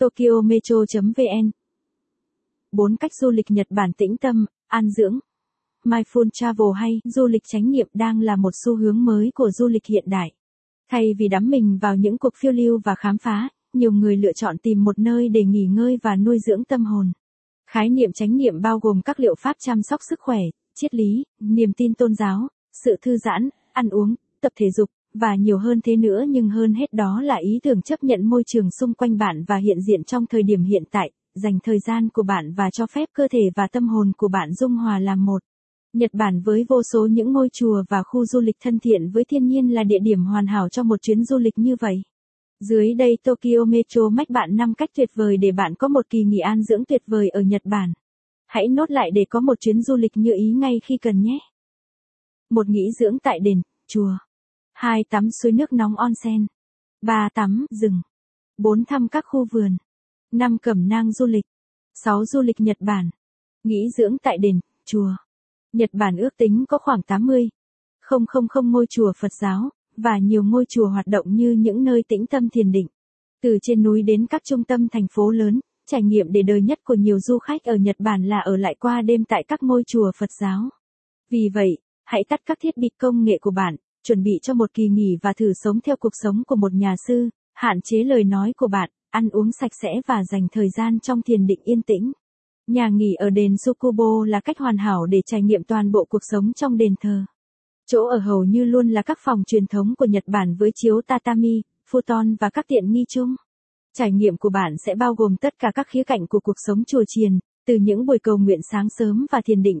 Tokyo Metro.vn 4 cách du lịch Nhật Bản tĩnh tâm, an dưỡng. Mindful Travel hay du lịch chánh niệm đang là một xu hướng mới của du lịch hiện đại. Thay vì đắm mình vào những cuộc phiêu lưu và khám phá, nhiều người lựa chọn tìm một nơi để nghỉ ngơi và nuôi dưỡng tâm hồn. Khái niệm chánh niệm bao gồm các liệu pháp chăm sóc sức khỏe, triết lý, niềm tin tôn giáo, sự thư giãn, ăn uống, tập thể dục, và nhiều hơn thế nữa nhưng hơn hết đó là ý tưởng chấp nhận môi trường xung quanh bạn và hiện diện trong thời điểm hiện tại, dành thời gian của bạn và cho phép cơ thể và tâm hồn của bạn dung hòa làm một. Nhật Bản với vô số những ngôi chùa và khu du lịch thân thiện với thiên nhiên là địa điểm hoàn hảo cho một chuyến du lịch như vậy. Dưới đây Tokyo Metro mách bạn 5 cách tuyệt vời để bạn có một kỳ nghỉ an dưỡng tuyệt vời ở Nhật Bản. Hãy nốt lại để có một chuyến du lịch như ý ngay khi cần nhé. Một nghỉ dưỡng tại đền, chùa. 2. Tắm suối nước nóng onsen. 3. Tắm, rừng. 4. Thăm các khu vườn. 5. Cẩm nang du lịch. 6. Du lịch Nhật Bản. Nghỉ dưỡng tại đền, chùa. Nhật Bản ước tính có khoảng 80. 000 ngôi chùa Phật giáo, và nhiều ngôi chùa hoạt động như những nơi tĩnh tâm thiền định. Từ trên núi đến các trung tâm thành phố lớn, trải nghiệm để đời nhất của nhiều du khách ở Nhật Bản là ở lại qua đêm tại các ngôi chùa Phật giáo. Vì vậy, hãy tắt các thiết bị công nghệ của bạn, chuẩn bị cho một kỳ nghỉ và thử sống theo cuộc sống của một nhà sư, hạn chế lời nói của bạn, ăn uống sạch sẽ và dành thời gian trong thiền định yên tĩnh. Nhà nghỉ ở đền Sukubo là cách hoàn hảo để trải nghiệm toàn bộ cuộc sống trong đền thờ. Chỗ ở hầu như luôn là các phòng truyền thống của Nhật Bản với chiếu tatami, futon và các tiện nghi chung. Trải nghiệm của bạn sẽ bao gồm tất cả các khía cạnh của cuộc sống chùa chiền, từ những buổi cầu nguyện sáng sớm và thiền định.